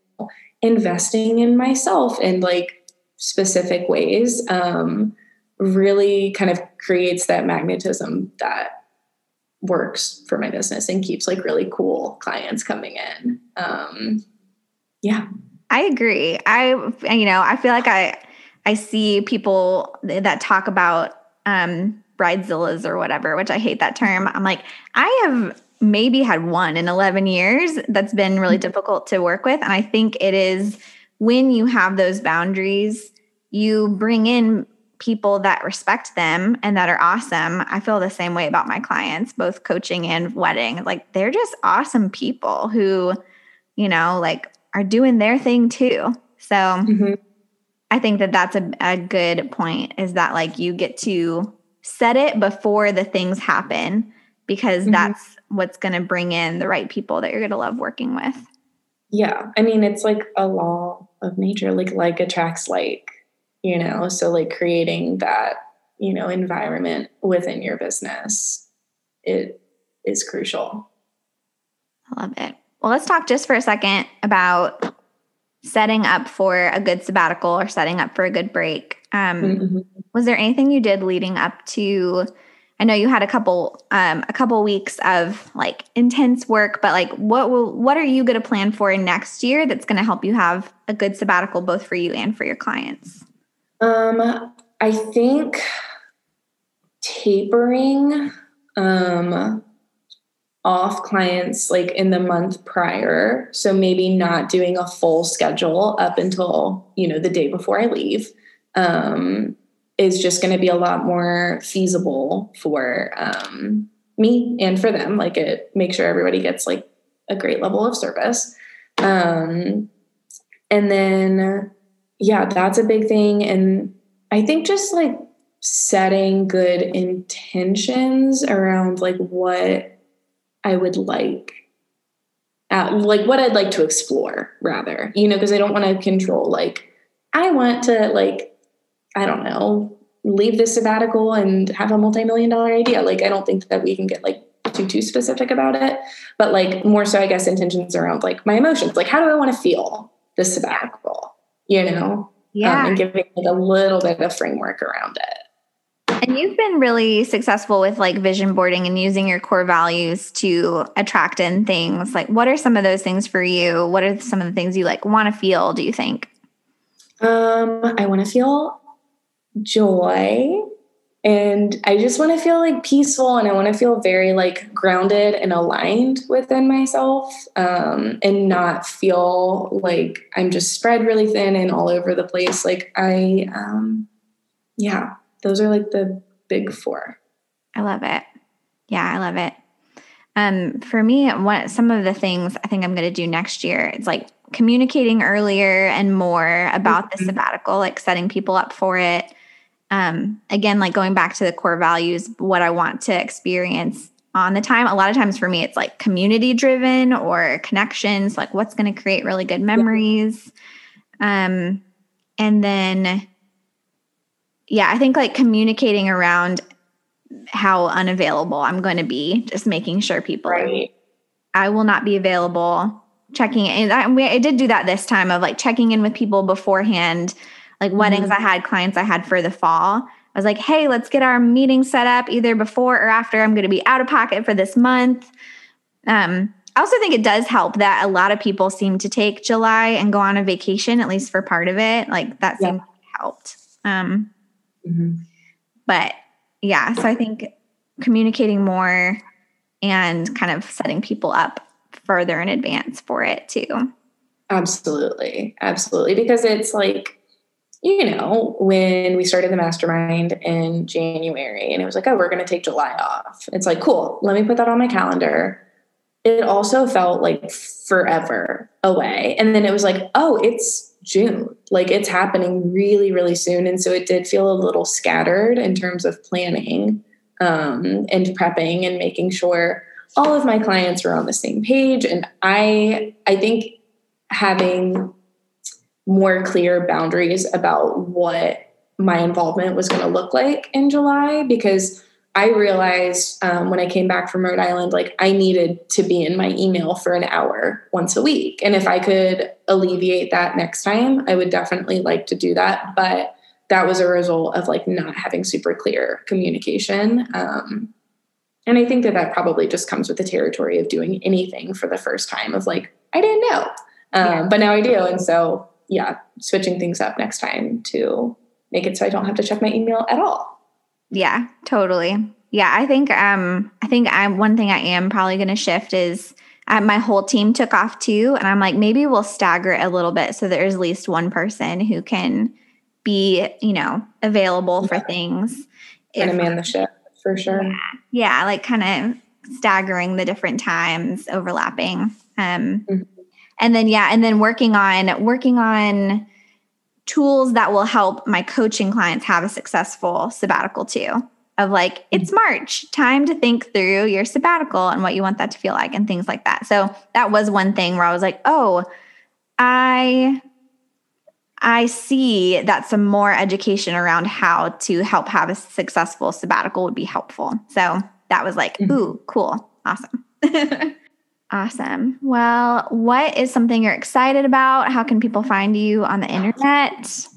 investing in myself in like specific ways um, really kind of creates that magnetism that works for my business and keeps like really cool clients coming in. Um, yeah. I agree. I, you know, I feel like I, I see people that talk about um, bridezillas or whatever, which I hate that term. I'm like, I have maybe had one in 11 years that's been really mm-hmm. difficult to work with. And I think it is when you have those boundaries, you bring in people that respect them and that are awesome. I feel the same way about my clients, both coaching and wedding. Like they're just awesome people who, you know, like are doing their thing too. So mm-hmm. I think that that's a, a good point is that like you get to set it before the things happen because mm-hmm. that's what's going to bring in the right people that you're going to love working with. Yeah. I mean, it's like a law of nature, like like attracts like you know so like creating that you know environment within your business it is crucial i love it well let's talk just for a second about setting up for a good sabbatical or setting up for a good break um, mm-hmm. was there anything you did leading up to i know you had a couple um, a couple weeks of like intense work but like what will what are you going to plan for next year that's going to help you have a good sabbatical both for you and for your clients um, I think tapering um, off clients like in the month prior. So maybe not doing a full schedule up until, you know, the day before I leave um, is just going to be a lot more feasible for um, me and for them. Like it, make sure everybody gets like a great level of service. Um, and then yeah, that's a big thing. And I think just like setting good intentions around like what I would like, uh, like what I'd like to explore rather, you know, because I don't want to control. Like, I want to, like, I don't know, leave this sabbatical and have a multi million dollar idea. Like, I don't think that we can get like too too specific about it but like more so i guess intentions around like my emotions like how do i want to feel this sabbatical you know? Yeah. Um, and giving like a little bit of framework around it. And you've been really successful with like vision boarding and using your core values to attract in things. Like, what are some of those things for you? What are some of the things you like want to feel, do you think? Um, I want to feel joy and i just want to feel like peaceful and i want to feel very like grounded and aligned within myself um, and not feel like i'm just spread really thin and all over the place like i um, yeah those are like the big four i love it yeah i love it um, for me what some of the things i think i'm going to do next year it's like communicating earlier and more about mm-hmm. the sabbatical like setting people up for it um, again, like going back to the core values, what I want to experience on the time. A lot of times for me, it's like community driven or connections, like what's going to create really good memories. Um, and then, yeah, I think like communicating around how unavailable I'm going to be, just making sure people right. are, I will not be available. Checking and I, we, I did do that this time of like checking in with people beforehand, like mm-hmm. weddings I had, clients I had for the fall. I was like, hey, let's get our meeting set up either before or after. I'm going to be out of pocket for this month. Um, I also think it does help that a lot of people seem to take July and go on a vacation, at least for part of it. Like that seemed yeah. helped. Um, mm-hmm. But yeah, so I think communicating more and kind of setting people up further in advance for it too. Absolutely. Absolutely. Because it's like, you know, when we started the mastermind in January and it was like, oh, we're going to take July off. It's like, cool, let me put that on my calendar. It also felt like forever away. And then it was like, oh, it's June. Like it's happening really, really soon. And so it did feel a little scattered in terms of planning um, and prepping and making sure all of my clients were on the same page. And I, I think having more clear boundaries about what my involvement was going to look like in July because I realized um, when I came back from Rhode Island, like I needed to be in my email for an hour once a week. And if I could alleviate that next time, I would definitely like to do that. But that was a result of like not having super clear communication. Um, and I think that that probably just comes with the territory of doing anything for the first time of like, I didn't know. Um, yeah. But now I do. And so, yeah, switching things up next time to make it so I don't have to check my email at all. Yeah, totally. Yeah, I think um I think I'm one thing I am probably going to shift is uh, my whole team took off too and I'm like maybe we'll stagger it a little bit so there's at least one person who can be, you know, available for things. And man the ship for sure. Yeah, yeah like kind of staggering the different times, overlapping. Um mm-hmm. and then yeah, and then working on working on tools that will help my coaching clients have a successful sabbatical too. Of like, it's March, time to think through your sabbatical and what you want that to feel like and things like that. So that was one thing where I was like, oh, I I see that some more education around how to help have a successful sabbatical would be helpful. So that was like, mm-hmm. ooh, cool, awesome. Awesome. Well, what is something you're excited about? How can people find you on the internet?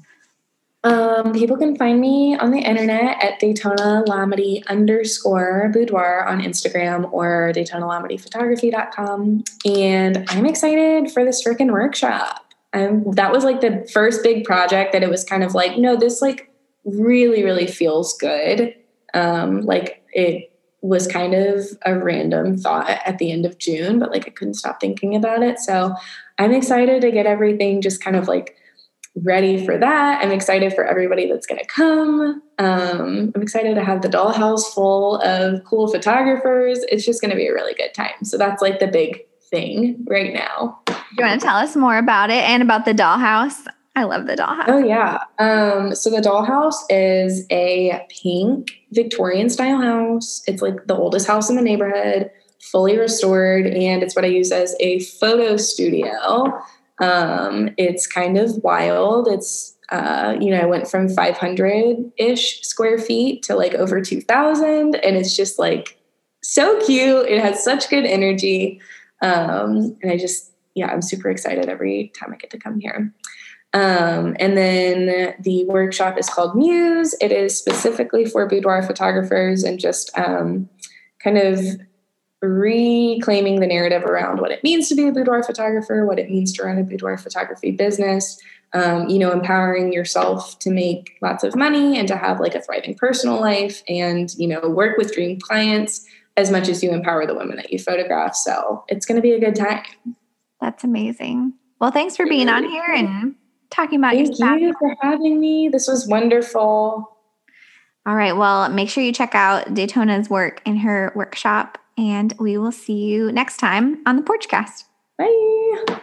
Um, people can find me on the internet at Daytona Lamade underscore boudoir on Instagram or DaytonaLamadePhotography.com. And I'm excited for this freaking workshop. I'm, that was like the first big project that it was kind of like, no, this like really, really feels good. Um, like it was kind of a random thought at the end of June, but like I couldn't stop thinking about it. So I'm excited to get everything just kind of like ready for that. I'm excited for everybody that's going to come. Um, I'm excited to have the dollhouse full of cool photographers. It's just going to be a really good time. So that's like the big thing right now. You want to tell us more about it and about the dollhouse? I love the dollhouse. Oh yeah. Um, so the dollhouse is a pink Victorian style house. It's like the oldest house in the neighborhood, fully restored, and it's what I use as a photo studio. Um, it's kind of wild. It's uh, you know, I went from 500 ish square feet to like over 2,000, and it's just like so cute. It has such good energy, um, and I just yeah, I'm super excited every time I get to come here. Um, and then the workshop is called Muse. It is specifically for boudoir photographers and just um, kind of reclaiming the narrative around what it means to be a boudoir photographer, what it means to run a boudoir photography business, um, you know, empowering yourself to make lots of money and to have like a thriving personal life and, you know, work with dream clients as much as you empower the women that you photograph. So it's going to be a good time. That's amazing. Well, thanks for being on here and talking about Thank your you for having me. This was wonderful. All right. Well, make sure you check out Daytona's work in her workshop, and we will see you next time on the Porchcast. Bye.